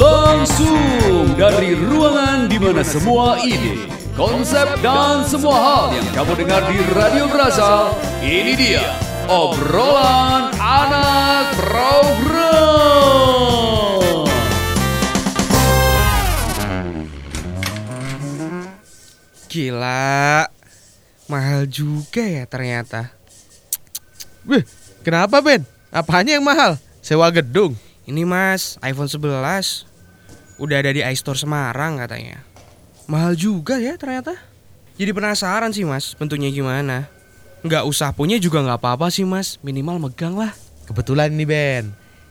Langsung dari ruangan di mana semua ide, konsep dan semua hal yang kamu dengar di Radio berasal, ini dia obrolan anak program. Gila, mahal juga ya ternyata. Wih, kenapa Ben? Apanya yang mahal? Sewa gedung. Ini mas, iPhone 11 Udah ada di iStore Semarang katanya Mahal juga ya ternyata Jadi penasaran sih mas, bentuknya gimana Nggak usah punya juga nggak apa-apa sih mas Minimal megang lah Kebetulan nih Ben.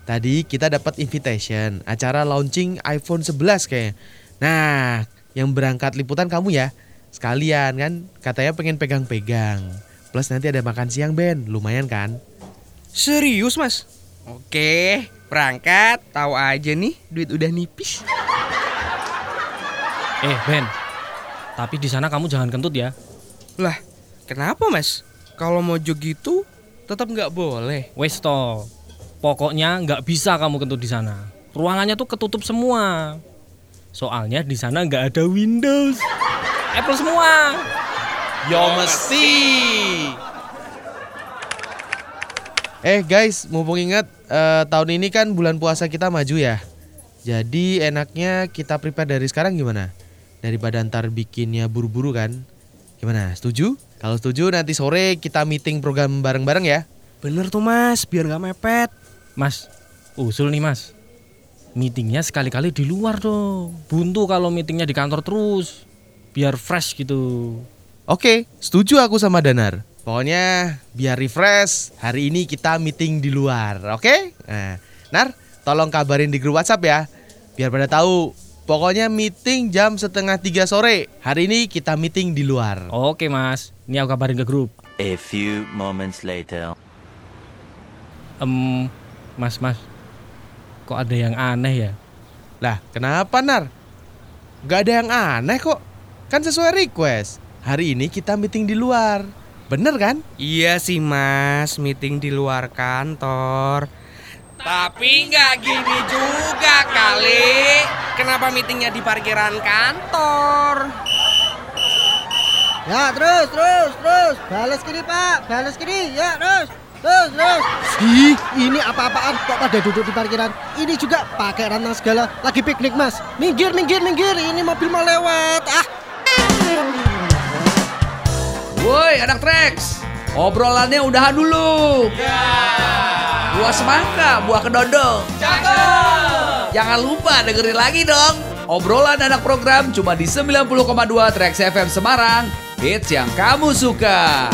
Tadi kita dapat invitation acara launching iPhone 11 kayak. Nah, yang berangkat liputan kamu ya. Sekalian kan katanya pengen pegang-pegang. Plus nanti ada makan siang Ben, lumayan kan? Serius mas? Oke, berangkat Tahu aja nih, duit udah nipis Eh Ben, tapi di sana kamu jangan kentut ya. Lah, kenapa mas? Kalau mau jog gitu, tetap nggak boleh Wes toh. Pokoknya nggak bisa kamu kentut di sana. Ruangannya tuh ketutup semua. Soalnya di sana nggak ada Windows. Apple semua. Yo mesti. Eh guys, mumpung ingat eh, tahun ini kan bulan puasa kita maju ya. Jadi enaknya kita prepare dari sekarang gimana? Daripada ntar bikinnya buru-buru kan. Gimana? Setuju? Kalau setuju nanti sore kita meeting program bareng-bareng ya. Bener tuh mas, biar nggak mepet Mas, usul nih mas. Meetingnya sekali-kali di luar dong. Buntu kalau meetingnya di kantor terus. Biar fresh gitu. Oke, setuju aku sama Danar. Pokoknya biar refresh, hari ini kita meeting di luar, oke? Nah, Nar, tolong kabarin di grup WhatsApp ya, biar pada tahu. Pokoknya meeting jam setengah tiga sore. Hari ini kita meeting di luar. Oke mas, ini aku kabarin ke grup. A few moments later. Em, mas mas, kok ada yang aneh ya? Lah, kenapa Nar? Gak ada yang aneh kok. Kan sesuai request. Hari ini kita meeting di luar. Bener kan? Iya sih mas, meeting di luar kantor. Tapi nggak gini juga kali. Kenapa meetingnya di parkiran kantor? Ya terus terus terus. Balas kiri pak. Balas kiri. Ya terus terus terus. Ih ini apa-apaan? Kok pada duduk di parkiran? Ini juga pakai rantang segala. Lagi piknik mas. Minggir minggir minggir. Ini mobil mau lewat. Ah Woi anak Trax, obrolannya udahan dulu. Buah semangka, buah kedondong. Jangan lupa dengerin lagi dong. Obrolan anak program cuma di 90,2 Trax FM Semarang. Hits yang kamu suka.